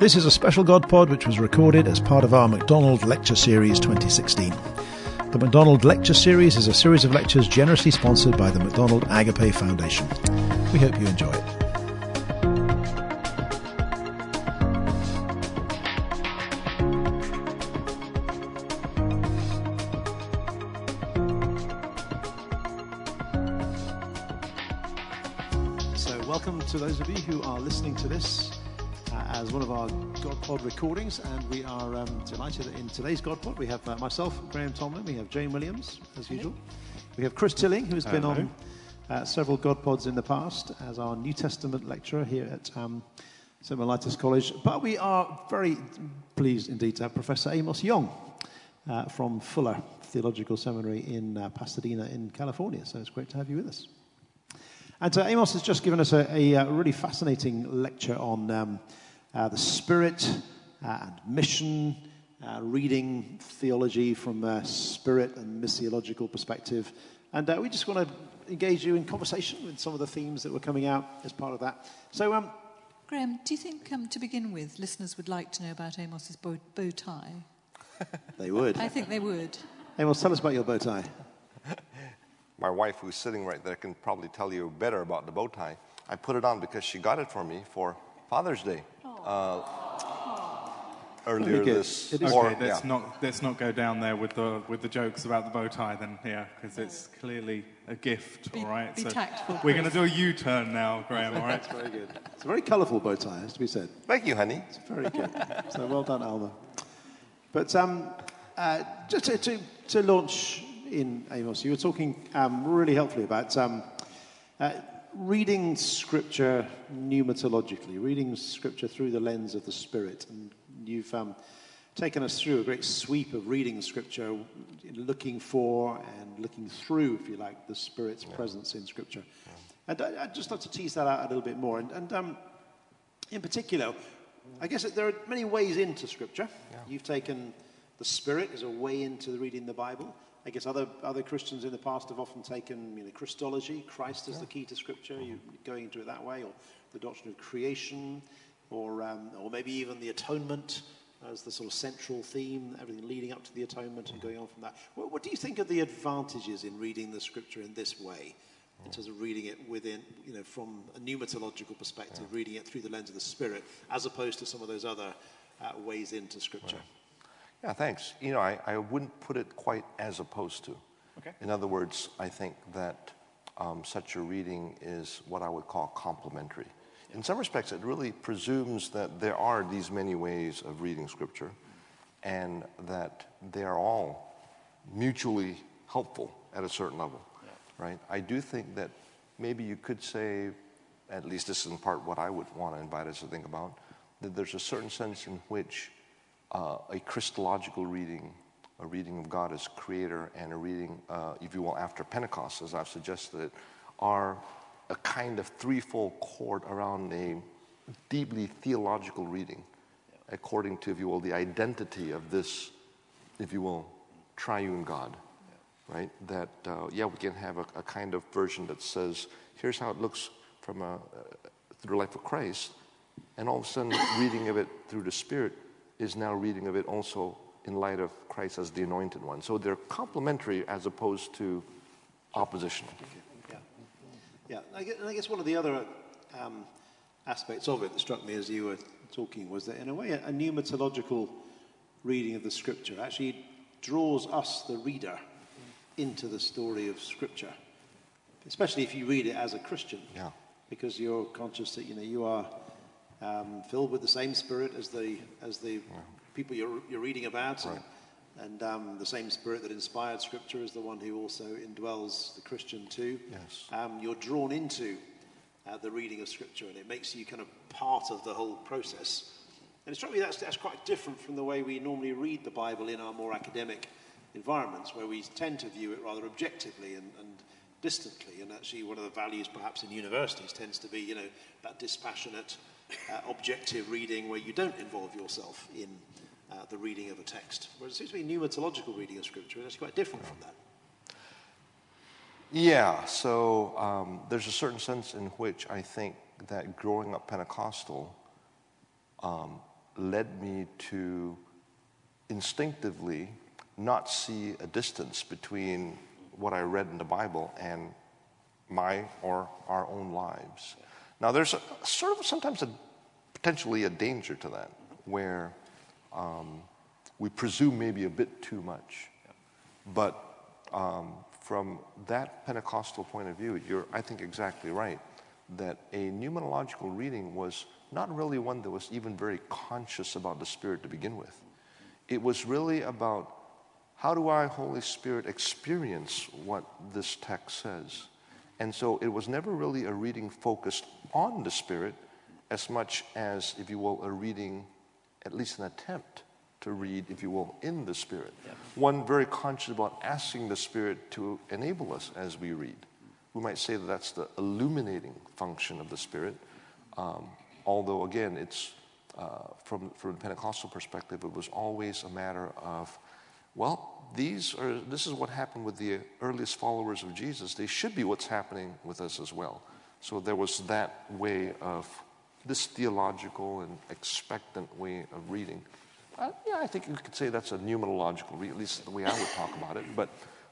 This is a special GodPod which was recorded as part of our McDonald Lecture Series 2016. The McDonald Lecture Series is a series of lectures generously sponsored by the McDonald Agape Foundation. We hope you enjoy it. So, welcome to those of you who are listening to this as one of our GodPod recordings, and we are um, delighted that in today's GodPod we have uh, myself, Graham Tomlin, we have Jane Williams, as usual. We have Chris Tilling, who has been on uh, several GodPods in the past as our New Testament lecturer here at um, St. Mellitus College. But we are very pleased indeed to have Professor Amos Yong uh, from Fuller Theological Seminary in uh, Pasadena, in California. So it's great to have you with us. And uh, Amos has just given us a, a, uh really fascinating lecture on um, uh, the Spirit uh, and mission, uh, reading theology from a spirit and missiological perspective. And uh, we just want to engage you in conversation with some of the themes that were coming out as part of that. So, um, Graham, do you think, um, to begin with, listeners would like to know about Amos's bow, bow tie? they would. I think they would. Amos, tell us about your bow tie. My wife, who's sitting right there, can probably tell you better about the bow tie. I put it on because she got it for me for Father's Day uh, earlier Very this. It is- or- Okay, let's yeah. not let's not go down there with the with the jokes about the bow tie then here because it's clearly a gift. Be- all right, be tactful, we're going to do a U-turn now, Graham. All right. That's Very good. It's a very colourful bow tie, has to be said. Thank you, honey. It's very good. so well done, Alma. But um, uh, just to, to, to launch in, Amos, you were talking um, really helpfully about um, uh, reading Scripture pneumatologically, reading Scripture through the lens of the Spirit. And you've um, taken us through a great sweep of reading Scripture, looking for and looking through, if you like, the Spirit's presence in Scripture. And I, I'd just like to tease that out a little bit more. And, and um, in particular, I guess there are many ways into Scripture. You've taken the Spirit as a way into reading the Bible. I guess other, other Christians in the past have often taken you know, Christology, Christ as the key to Scripture, you going into it that way, or the doctrine of creation, or, um, or maybe even the atonement as the sort of central theme, everything leading up to the atonement and going on from that. What, what do you think of the advantages in reading the Scripture in this way? in terms of reading it within, you know, from a pneumatological perspective, reading it through the lens of the Spirit, as opposed to some of those other uh, ways into Scripture. Yeah, thanks. You know, I, I wouldn't put it quite as opposed to. Okay. In other words, I think that um, such a reading is what I would call complementary. In some respects, it really presumes that there are these many ways of reading Scripture and that they are all mutually helpful at a certain level, right? I do think that maybe you could say, at least this is in part what I would want to invite us to think about, that there's a certain sense in which uh, a Christological reading, a reading of God as creator, and a reading, uh, if you will, after Pentecost, as I've suggested, are a kind of threefold cord around a deeply theological reading, according to, if you will, the identity of this, if you will, triune God. Right? That, uh, yeah, we can have a, a kind of version that says, here's how it looks from a, uh, through the life of Christ, and all of a sudden, reading of it through the Spirit is now reading of it also in light of Christ as the anointed one. So they're complementary as opposed to oppositional. Yeah. Yeah. And I guess one of the other um, aspects of it that struck me as you were talking was that, in a way, a, a pneumatological reading of the Scripture actually draws us, the reader, into the story of Scripture, especially if you read it as a Christian. Yeah. Because you're conscious that you know you are um, filled with the same Spirit as the as the people you're, you're reading about, and, and um, the same Spirit that inspired Scripture is the one who also indwells the Christian too. Yes. Um, you're drawn into uh, the reading of Scripture, and it makes you kind of part of the whole process. And it struck me that's, that's quite different from the way we normally read the Bible in our more academic environments, where we tend to view it rather objectively and, and distantly. And actually, one of the values perhaps in universities tends to be, you know, that dispassionate, uh, objective reading where you don't involve yourself in uh, the reading of a text. Whereas it seems to be pneumatological reading of Scripture is actually quite different from that. Yeah, so um, there's a certain sense in which I think that growing up Pentecostal um, led me to instinctively not see a distance between what I read in the Bible and my or our own lives. Now, there's a, sort of sometimes a, potentially a danger to that, where um, we presume maybe a bit too much. But um, from that Pentecostal point of view, you're, I think, exactly right that a pneumatological reading was not really one that was even very conscious about the Spirit to begin with. It was really about how do I, Holy Spirit, experience what this text says? And so it was never really a reading focused on the Spirit as much as, if you will, a reading, at least an attempt to read, if you will, in the Spirit. Yeah. One very conscious about asking the Spirit to enable us as we read. We might say that that's the illuminating function of the Spirit, um, although, again, it's uh, from, from a Pentecostal perspective, it was always a matter of, well, these are, this is what happened with the earliest followers of Jesus. They should be what's happening with us as well. So there was that way of this theological and expectant way of reading. Uh, yeah, I think you could say that's a pneumatological, at least the way I would talk about it. But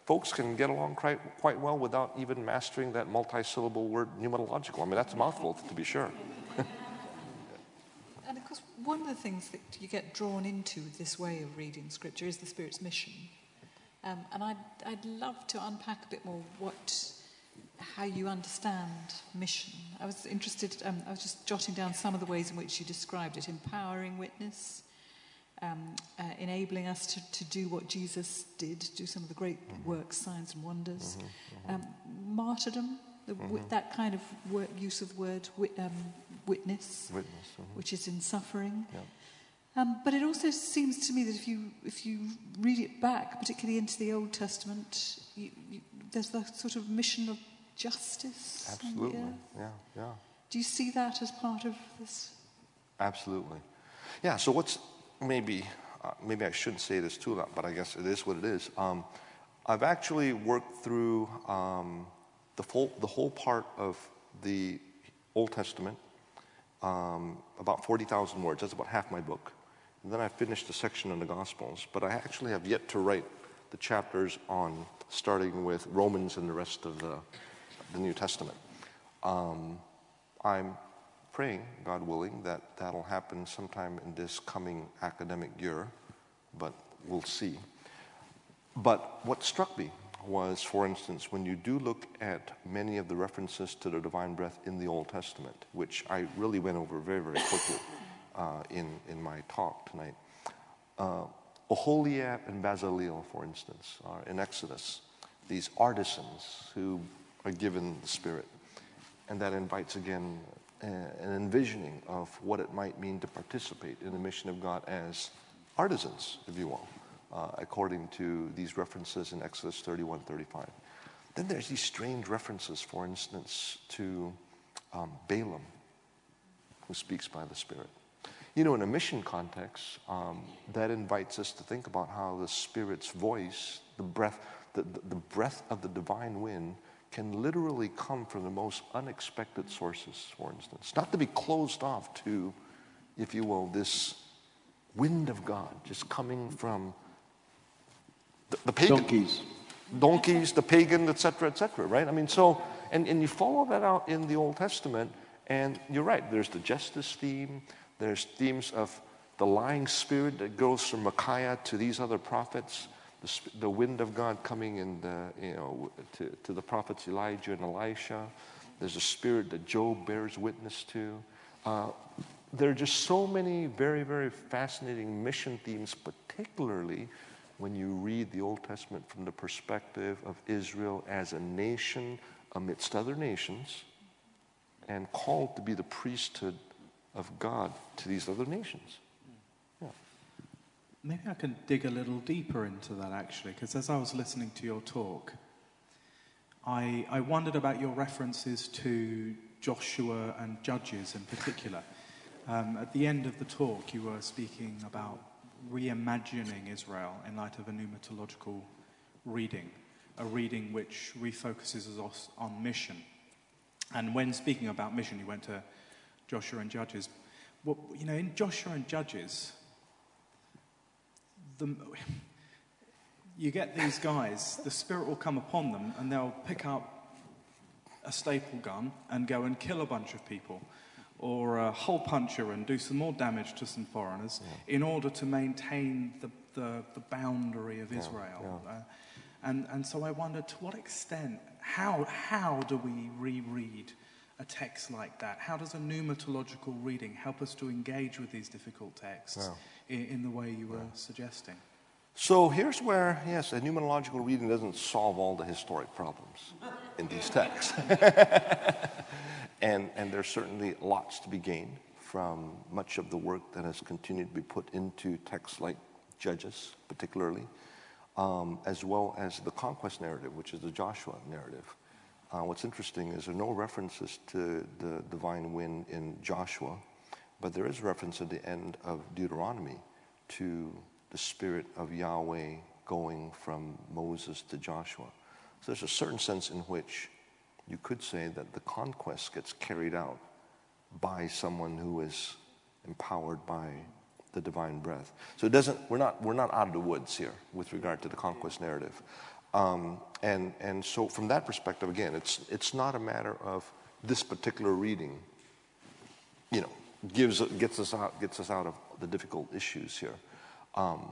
folks can get along quite, quite well without even mastering that multi-syllable word pneumatological. I mean, that's a mouthful, to be sure. and of course, one of the things that you get drawn into this way of reading Scripture is the Spirit's mission. Um, and I'd, I'd love to unpack a bit more what, how you understand mission. I was interested, um, I was just jotting down some of the ways in which you described it empowering witness, um, uh, enabling us to, to do what Jesus did, do some of the great mm-hmm. works, signs, and wonders. Mm-hmm, mm-hmm. Um, martyrdom, the, mm-hmm. that kind of word, use of word um, witness, witness mm-hmm. which is in suffering. Yeah. Um, but it also seems to me that if you, if you read it back, particularly into the Old Testament, you, you, there's the sort of mission of justice. Absolutely. Yeah, yeah. Do you see that as part of this? Absolutely. Yeah, so what's maybe, uh, maybe I shouldn't say this too loud, but I guess it is what it is. Um, I've actually worked through um, the, full, the whole part of the Old Testament, um, about 40,000 words. That's about half my book. And then I finished a section on the Gospels, but I actually have yet to write the chapters on starting with Romans and the rest of the, the New Testament. Um, I'm praying, God willing, that that'll happen sometime in this coming academic year, but we'll see. But what struck me was, for instance, when you do look at many of the references to the divine breath in the Old Testament, which I really went over very, very quickly uh, in, in my talk tonight. Uh, Oholiab and Bezalel, for instance, are in Exodus, these artisans who are given the Spirit. And that invites again an envisioning of what it might mean to participate in the mission of God as artisans, if you will, uh, according to these references in Exodus 31 35. Then there's these strange references, for instance, to um, Balaam, who speaks by the Spirit. You know, in a mission context, um, that invites us to think about how the Spirit's voice, the breath, the, the, the breath of the divine wind, can literally come from the most unexpected sources, for instance. Not to be closed off to, if you will, this wind of God just coming from the, the pagan. Donkeys. Donkeys, the pagan, etc., etc., right? I mean, so, and, and you follow that out in the Old Testament, and you're right, there's the justice theme, there's themes of the lying spirit that goes from Micaiah to these other prophets the, the wind of God coming in the, you know, to, to the prophets Elijah and Elisha. There's a spirit that Job bears witness to. Uh, there are just so many very, very fascinating mission themes, particularly when you read the Old Testament from the perspective of Israel as a nation amidst other nations and called to be the priesthood of God to these other nations. Yeah. Maybe I can dig a little deeper into that actually, because as I was listening to your talk, I, I wondered about your references to Joshua and Judges in particular. Um, at the end of the talk, you were speaking about reimagining Israel in light of a pneumatological reading, a reading which refocuses us on mission. And when speaking about mission, you went to Joshua and Judges. Well, you know, in Joshua and Judges, the, you get these guys, the Spirit will come upon them and they'll pick up a staple gun and go and kill a bunch of people or a hole puncher and do some more damage to some foreigners in order to maintain the, the, the boundary of Israel. Uh, and, and so I wonder to what extent, how, how do we reread a text like that? How does a pneumatological reading help us to engage with these difficult texts in, in the way you were suggesting? So here's where, yes, a pneumatological reading doesn't solve all the historic problems in these texts. and, and there's certainly lots to be gained from much of the work that has continued to be put into texts like Judges, particularly, um, as well as the conquest narrative, which is the Joshua narrative. Uh, what's interesting is there are no references to the divine wind in Joshua, but there is reference at the end of Deuteronomy to the spirit of Yahweh going from Moses to Joshua. So there's a certain sense in which you could say that the conquest gets carried out by someone who is empowered by the divine breath. So it doesn't, we're not, we're not out of the woods here with regard to the conquest narrative. Um, and, and so from that perspective, again, it's, it's not a matter of this particular reading, you know, gives, gets, us out, gets us out of the difficult issues here. Um,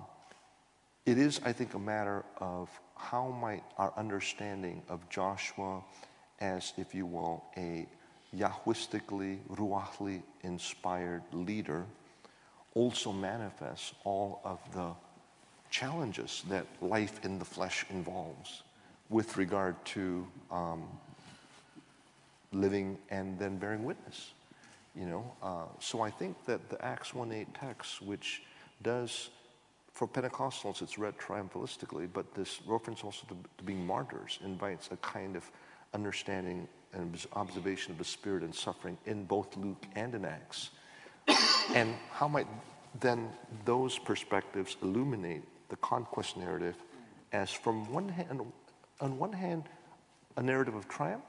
it is, I think, a matter of how might our understanding of Joshua as, if you will, a Yahwistically, Ruachly inspired leader also manifests all of the challenges that life in the flesh involves with regard to um, living and then bearing witness. You know, uh, so I think that the Acts 1:8 text, which does for Pentecostals, it's read triumphalistically, but this reference also to, to being martyrs invites a kind of understanding and observation of the Spirit and suffering in both Luke and in Acts. and how might then those perspectives illuminate the conquest narrative as, from one hand, on one hand, a narrative of triumph,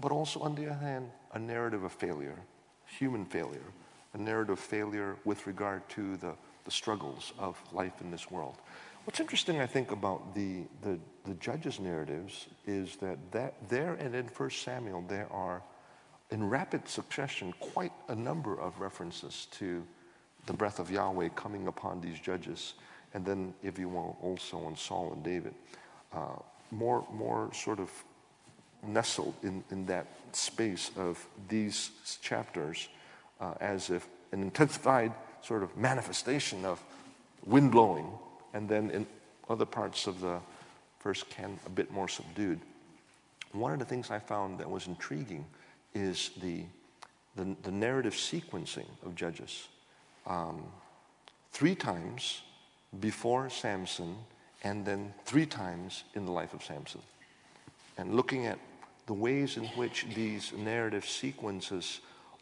but also on the other hand, a narrative of failure, human failure, a narrative of failure with regard to the, the struggles of life in this world. What's interesting, I think, about the, the, the judges' narratives is that, that there and in 1 Samuel, there are, in rapid succession, quite a number of references to the breath of Yahweh coming upon these judges. And then, if you will, also on Saul and David. Uh, more, more sort of nestled in, in that space of these chapters uh, as if an intensified sort of manifestation of wind blowing, and then in other parts of the first can a bit more subdued. One of the things I found that was intriguing is the, the, the narrative sequencing of Judges. Um, three times before Samson, and then three times in the life of Samson. And looking at the ways in which these narrative sequences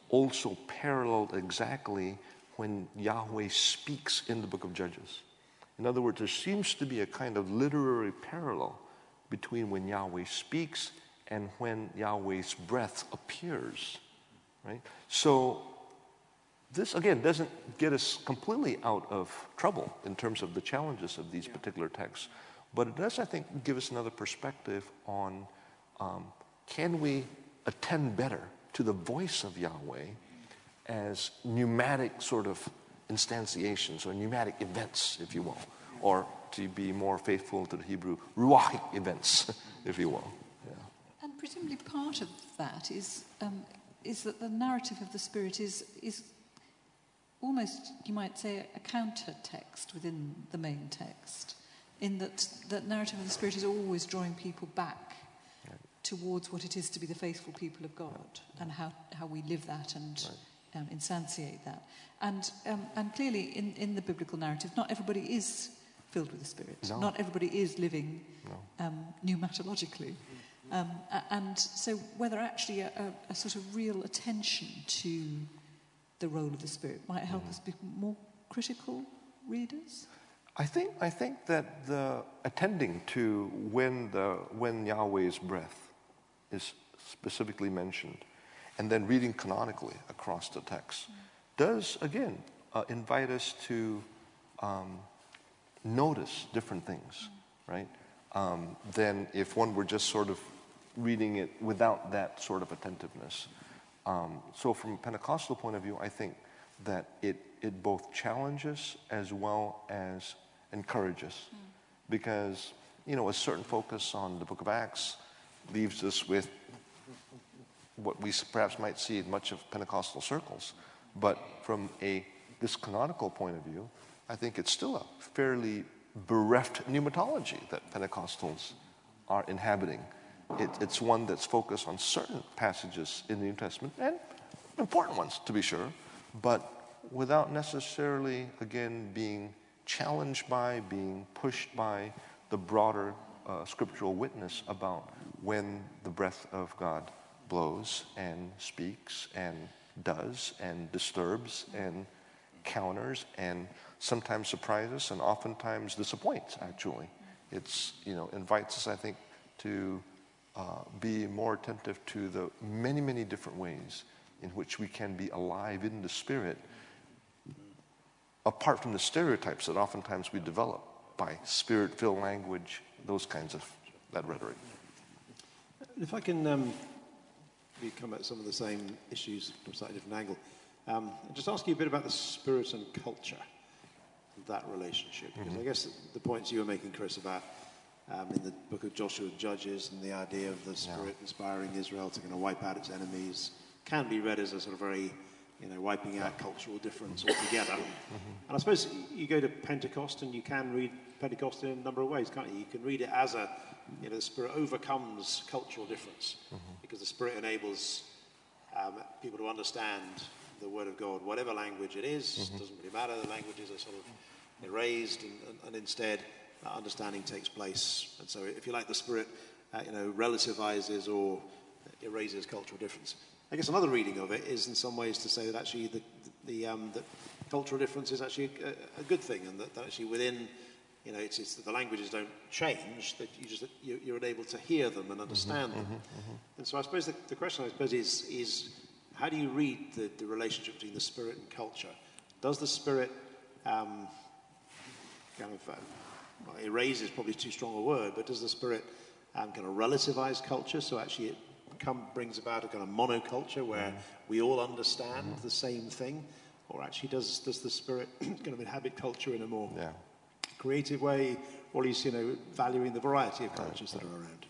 also paralleled exactly when Yahweh speaks in the book of Judges. In other words, there seems to be a kind of literary parallel between when Yahweh speaks and when Yahweh's breath appears. Right? So this again doesn't get us completely out of trouble in terms of the challenges of these particular texts, but it does, I think, give us another perspective on um, can we attend better to the voice of Yahweh as pneumatic sort of instantiations or pneumatic events, if you will, or to be more faithful to the Hebrew, ruachic events, if you will. Yeah. And presumably part of that is, um, is that the narrative of the Spirit is, is almost, you might say, a counter text within the main text, in that the narrative of the Spirit is always drawing people back right. towards what it is to be the faithful people of God right. and how, how we live that and right. Um, instantiate that. And, um, and clearly, in, in the biblical narrative, not everybody is filled with the Spirit. No. Not everybody is living no. um, pneumatologically. Um, and so, whether actually a, a, a, sort of real attention to the role of the Spirit might help mm. us be more critical readers? I think, I think that the attending to when, the, when Yahweh's breath is specifically mentioned and then reading canonically across the text, does, again, uh, invite us to um, notice different things, right? Um, than if one were just sort of reading it without that sort of attentiveness. Um, so, from a Pentecostal point of view, I think that it, it both challenges as well as encourages. Mm. Because, you know, a certain focus on the book of Acts leaves us with what we perhaps might see in much of Pentecostal circles. But from a this canonical point of view, I think it's still a fairly bereft pneumatology that Pentecostals are inhabiting. It, it's one that's focused on certain passages in the New Testament, and important ones to be sure, but without necessarily, again, being challenged by, being pushed by the broader uh, scriptural witness about when the breath of God blows and speaks and does and disturbs and counters and sometimes surprises and oftentimes disappoints actually. It's you know invites us i think to uh, be more attentive to the many many different ways in which we can be alive in the spirit apart from the stereotypes that oftentimes we develop by spirit filled language those kinds of that rhetoric. If i can um, come at some of the same issues from a slightly different angle. Um, just ask you a bit about the spirit and culture, of that relationship. Because mm-hmm. I guess the points you were making, Chris, about um, in the book of Joshua and Judges and the idea of the Spirit yeah. inspiring Israel to kind of wipe out its enemies can be read as a sort of very, you know, wiping out cultural difference altogether. mm-hmm. And I suppose you go to Pentecost and you can read Pentecost in a number of ways, can't you? You can read it as a you know, the Spirit overcomes cultural difference mm-hmm. Because the Spirit enables um, people to understand the Word of God, whatever language it is, mm-hmm. doesn't really matter. The languages are sort of erased, and, and, and instead, understanding takes place. And so, if you like, the Spirit, uh, you know, relativizes or erases cultural difference. I guess another reading of it is, in some ways, to say that actually the, the, um, that cultural difference is actually a, a good thing, and that, that actually within you know, it's, it's, the languages don't change, that you just, you, you're unable to hear them and understand mm-hmm, them. Mm-hmm, mm-hmm. And so I suppose the, the, question, I suppose, is, is how do you read the, the relationship between the spirit and culture? Does the spirit um, kind of, uh, well, erase is probably too strong a word, but does the spirit um, kind of relativize culture so actually it come, brings about a kind of monoculture where mm. we all understand mm-hmm. the same thing? Or actually does, does the spirit kind of inhabit culture in a more yeah creative way, or at least, you know, valuing the variety of cultures that are around?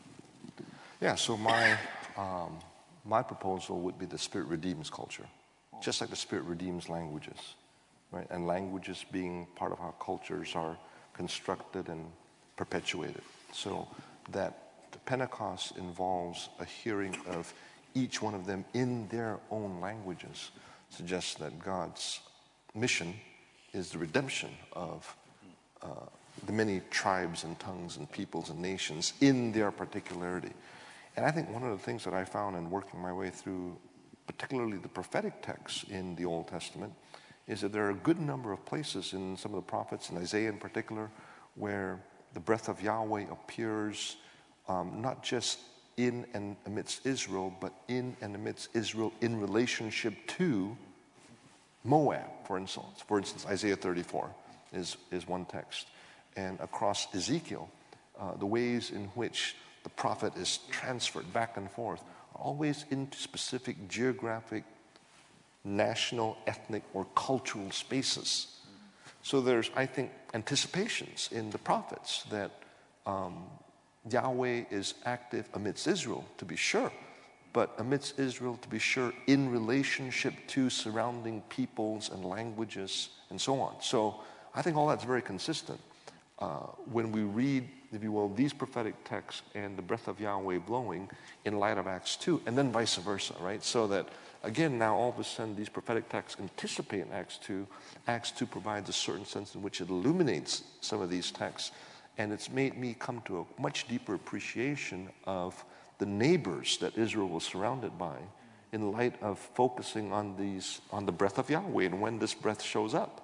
Yeah, so my, um, my proposal would be the Spirit redeems culture, just like the Spirit redeems languages, right? And languages being part of how cultures are constructed and perpetuated. So that Pentecost involves a hearing of each one of them in their own languages suggests that God's mission is the redemption of the many tribes and tongues and peoples and nations in their particularity. And I think one of the things that I found in working my way through, particularly the prophetic texts in the Old Testament, is that there are a good number of places in some of the prophets, in Isaiah in particular, where the breath of Yahweh appears um, not just in and amidst Israel, but in and amidst Israel in relationship to Moab, for instance. For instance, Isaiah 34 is, is one text. And across Ezekiel, uh, the ways in which the prophet is transferred back and forth are always into specific geographic, national, ethnic, or cultural spaces. So there's, I think, anticipations in the prophets that um, Yahweh is active amidst Israel, to be sure, but amidst Israel, to be sure, in relationship to surrounding peoples and languages and so on. So I think all that's very consistent. Uh, when we read, if you will, these prophetic texts and the breath of Yahweh blowing in light of Acts 2, and then vice versa, right? So that, again, now all of a sudden these prophetic texts anticipate Acts 2. Acts 2 provides a certain sense in which it illuminates some of these texts. And it's made me come to a much deeper appreciation of the neighbors that Israel was surrounded by in light of focusing on these on the breath of Yahweh and when this breath shows up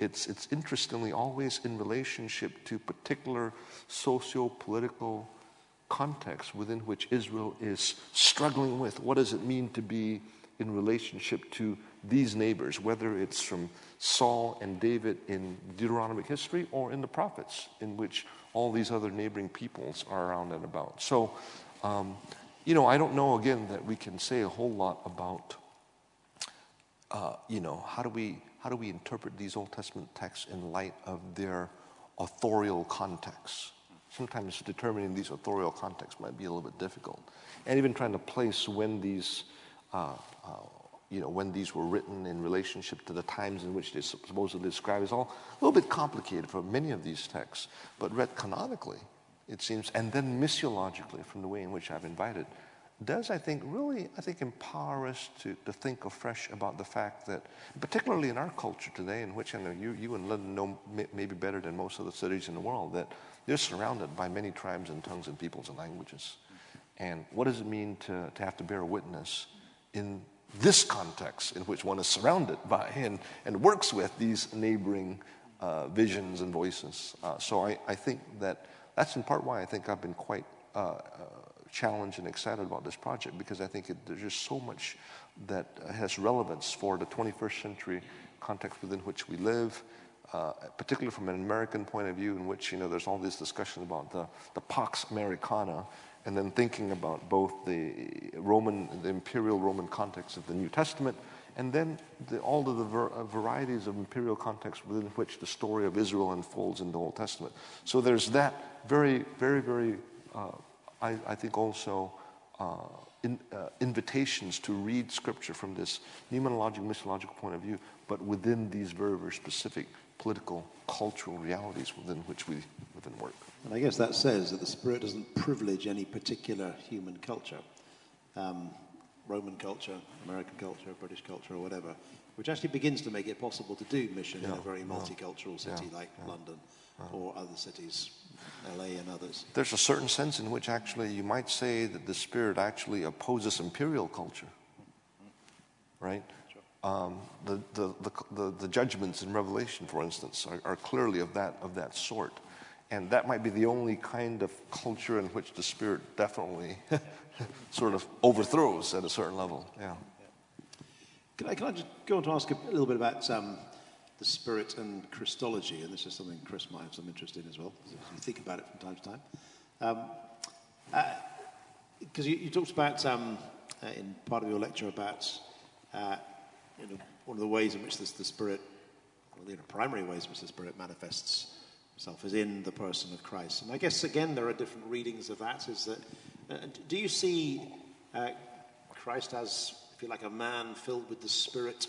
it's, it's interestingly always in relationship to particular socio political context within which Israel is struggling with. What does it mean to be in relationship to these neighbors, whether it's from Saul and David in Deuteronomic history or in the prophets, in which all these other neighboring peoples are around and about. So, um, you know, I don't know again that we can say a whole lot about, uh, you know, how do we how do we interpret these Old Testament texts in light of their authorial context? Sometimes determining these authorial contexts might be a little bit difficult, and even trying to place when these. Uh, uh, you know, when these were written in relationship to the times in which they supposedly describe is all a little bit complicated for many of these texts. But read canonically, it seems, and then missiologically from the way in which I've invited, does, I think, really, I think, empower us to, to think afresh about the fact that, particularly in our culture today, in which I know you, you in London know may, maybe better than most of the cities in the world, that they're surrounded by many tribes and tongues and peoples and languages. And what does it mean to, to have to bear witness in this context in which one is surrounded by and, and works with these neighboring uh, visions and voices. Uh, so I, I, think that that's in part why I think I've been quite uh, uh challenged and excited about this project because I think it, there's just so much that has relevance for the 21st century context within which we live. Uh, particularly from an American point of view, in which you know there's all this discussion about the, the Pax Americana, and then thinking about both the Roman, the imperial Roman context of the New Testament, and then the, all of the ver- uh, varieties of imperial context within which the story of Israel unfolds in the Old Testament. So there's that very, very, very, uh, I, I, think also uh, in, uh, invitations to read scripture from this pneumatological, missiological point of view, but within these very, very specific political, cultural realities within which we live and work. And I guess that says that the Spirit doesn't privilege any particular human culture, um, Roman culture, American culture, British culture, or whatever, which actually begins to make it possible to do mission yeah, in a very multicultural yeah, city yeah, like London or other cities, LA and others. There's a certain sense in which actually you might say that the Spirit actually opposes imperial culture, right? Um, the, the, the, the, judgments in Revelation, for instance, are, are clearly of that, of that sort. And that might be the only kind of culture in which the Spirit definitely sort of overthrows at a certain level. Yeah. Can I, can I just go on to ask a little bit about um, the Spirit and Christology? And this is something Chris might have some interest in as well, as you think about it from time to time. Because um, uh, you, you, talked about, um, uh, in part of your lecture, about uh, you know, one of the ways in which this, the Spirit, or the primary ways in which the Spirit manifests himself is in the person of Christ. And I guess, again, there are different readings of that. Is that, uh, do you see uh, Christ as, if you like, a man filled with the Spirit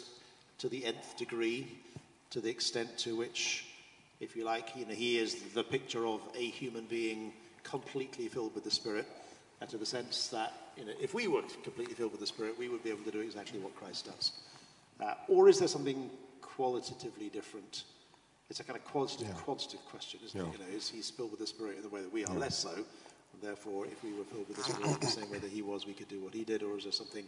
to the nth degree, to the extent to which, if you like, you know, he is the picture of a human being completely filled with the Spirit, and to the sense that, you know, if we were completely filled with the Spirit, we would be able to do exactly what Christ does? Uh, or is there something qualitatively different? it's a kind of qualitative, yeah. quantitative question, isn't yeah. it? You know, is he filled with the Spirit in the way that we are? Yeah. Less so. And therefore, if we were filled with the Spirit the same way that he was, we could do what he did, or is there something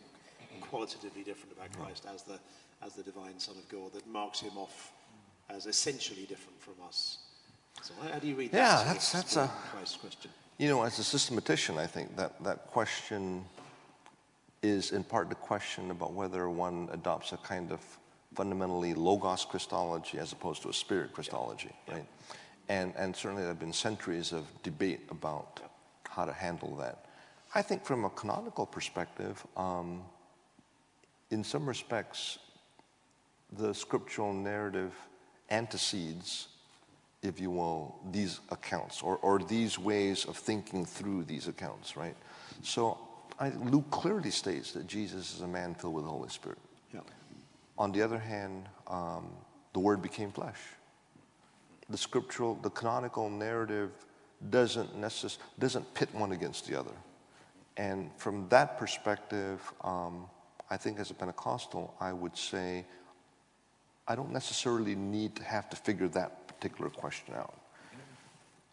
qualitatively different about Christ as the as the divine Son of God that marks him off as essentially different from us? So how, do you read that? Yeah, that's that's a Christ question. You know, as a systematician, I think that that question is in part the question about whether one adopts a kind of fundamentally logos Christology as opposed to a spirit Christology, yeah. right? And, and certainly there have been centuries of debate about how to handle that. I think from a canonical perspective, um, in some respects, the scriptural narrative antecedes, if you will, these accounts or, or these ways of thinking through these accounts, right? So I, Luke clearly states that Jesus is a man filled with the Holy Spirit. Yeah. On the other hand, um, the Word became flesh. The scriptural, the canonical narrative doesn't necess- doesn't pit one against the other. And from that perspective, um, I think as a Pentecostal, I would say I don't necessarily need to have to figure that particular question out.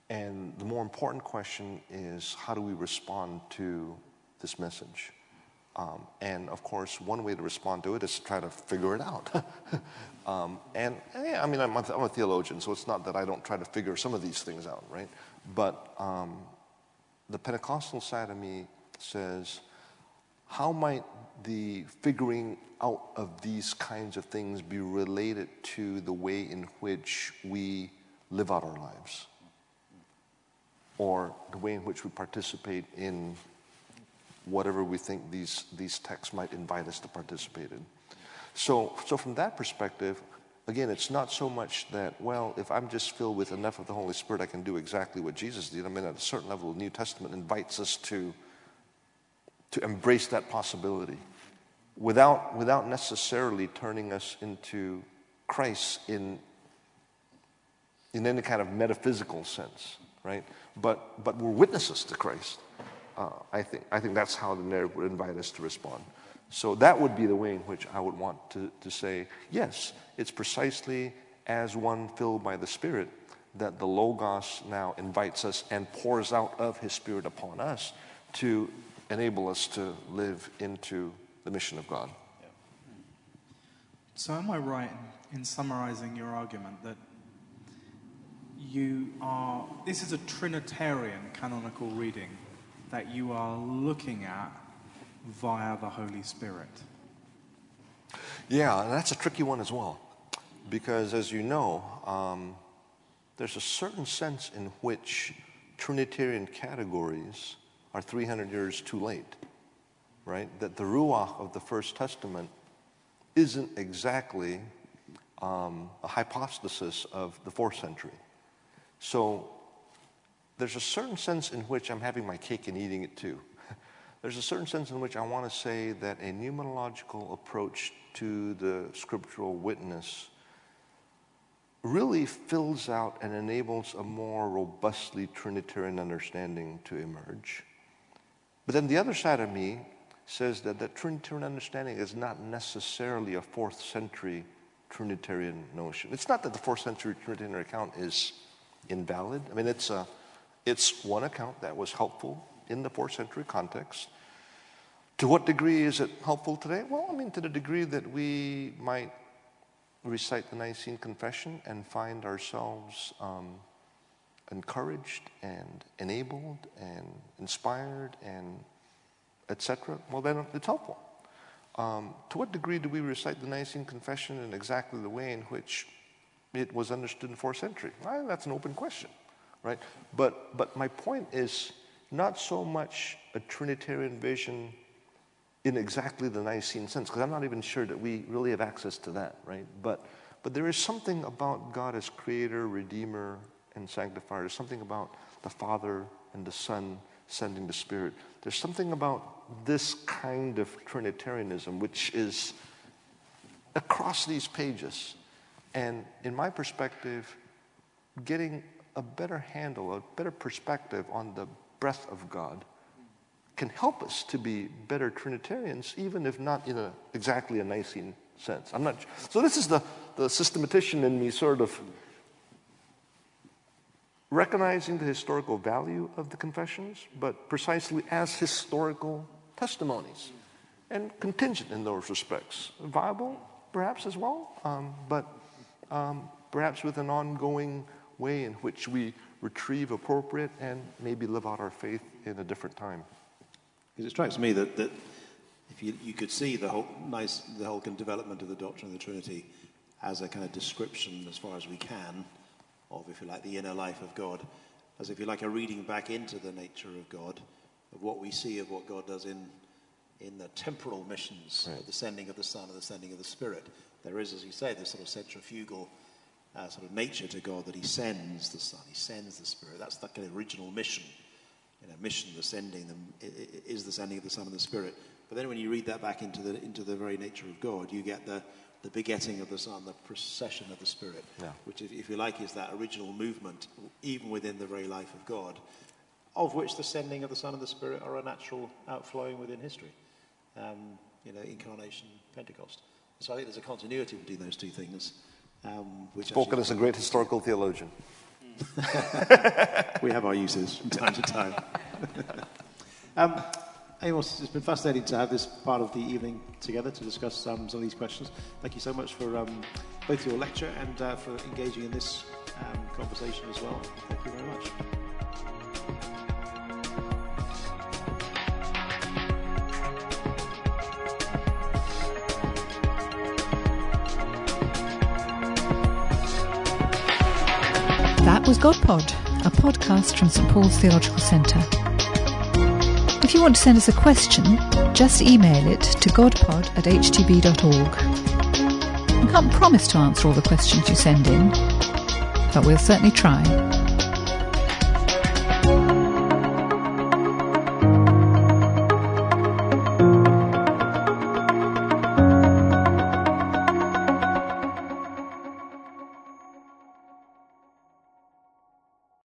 And the more important question is how do we respond to this message? Um, and of course, one way to respond to it is to try to figure it out. um, and yeah, I mean, I'm a, I'm a, theologian, so it's not that I don't try to figure some of these things out, right? But um, the Pentecostal side of me says, how might the figuring out of these kinds of things be related to the way in which we live out our lives? Or the way in which we participate in whatever we think these, these texts might invite us to participate in. So, so from that perspective, again, it's not so much that, well, if I'm just filled with enough of the Holy Spirit, I can do exactly what Jesus did. I mean, at a certain level, the New Testament invites us to, to embrace that possibility without, without necessarily turning us into Christ in, in any kind of metaphysical sense, right? But, but we're witnesses to Christ. Uh, I, think, I think that's how the narrative would invite us to respond. So that would be the way in which I would want to, to say, yes, it's precisely as one filled by the Spirit that the Logos now invites us and pours out of His Spirit upon us to enable us to live into the mission of God. So, am I right in summarizing your argument that you are, this is a Trinitarian canonical reading that you are looking at via the Holy Spirit? Yeah, and that's a tricky one as well. Because as you know, um, there's a certain sense in which Trinitarian categories are 300 years too late, right? That the Ruach of the First Testament isn't exactly um, a hypostasis of the fourth century. So there's a certain sense in which I'm having my cake and eating it too. there's a certain sense in which I want to say that a pneumatological approach to the scriptural witness really fills out and enables a more robustly Trinitarian understanding to emerge. But then the other side of me says that that Trinitarian understanding is not necessarily a fourth century Trinitarian notion. It's not that the fourth century Trinitarian account is invalid. I mean, it's a it's one account that was helpful in the fourth century context. To what degree is it helpful today? Well, I mean, to the degree that we might recite the Nicene Confession and find ourselves um, encouraged and enabled and inspired and etc. Well, then it's helpful. Um, to what degree do we recite the Nicene Confession in exactly the way in which it was understood in the fourth century? Well, that's an open question right? But, but my point is not so much a Trinitarian vision in exactly the Nicene sense, because I'm not even sure that we really have access to that, right? But, but there is something about God as creator, redeemer, and sanctifier. There's something about the Father and the Son sending the Spirit. There's something about this kind of Trinitarianism which is across these pages. And in my perspective, getting a better handle, a better perspective on the breath of God can help us to be better Trinitarians, even if not in a, exactly a Nicene sense. I'm not. So this is the, the systematician in me sort of recognizing the historical value of the confessions, but precisely as historical testimonies and contingent in those respects. Viable, perhaps, as well, um, but um, perhaps with an ongoing way in which we retrieve appropriate and maybe live out our faith in a different time. Because it strikes me that, that if you, you could see the whole nice the whole development of the doctrine of the Trinity as a kind of description, as far as we can, of if you like the inner life of God, as if you like a reading back into the nature of God, of what we see of what God does in in the temporal missions, right. the sending of the Son and the sending of the Spirit. There is, as you say, this sort of centrifugal uh, sort of nature to God that He sends the Son, He sends the Spirit. That's the kind of original mission. You know, mission, the sending them is the sending of the Son and the Spirit. But then when you read that back into the into the very nature of God, you get the the begetting of the Son, the procession of the Spirit, yeah. which, if, if you like, is that original movement, even within the very life of God, of which the sending of the Son and the Spirit are a natural outflowing within history. Um, you know, incarnation, Pentecost. So I think there's a continuity between those two things. Um, Spoken as a great historical theologian. we have our uses from time to time. um, Amos, it's been fascinating to have this part of the evening together to discuss um, some of these questions. Thank you so much for um, both your lecture and uh, for engaging in this um, conversation as well. Thank you very much. That was GodPod, a podcast from St Paul's Theological Centre. If you want to send us a question, just email it to godpod at htb.org. We can't promise to answer all the questions you send in, but we'll certainly try.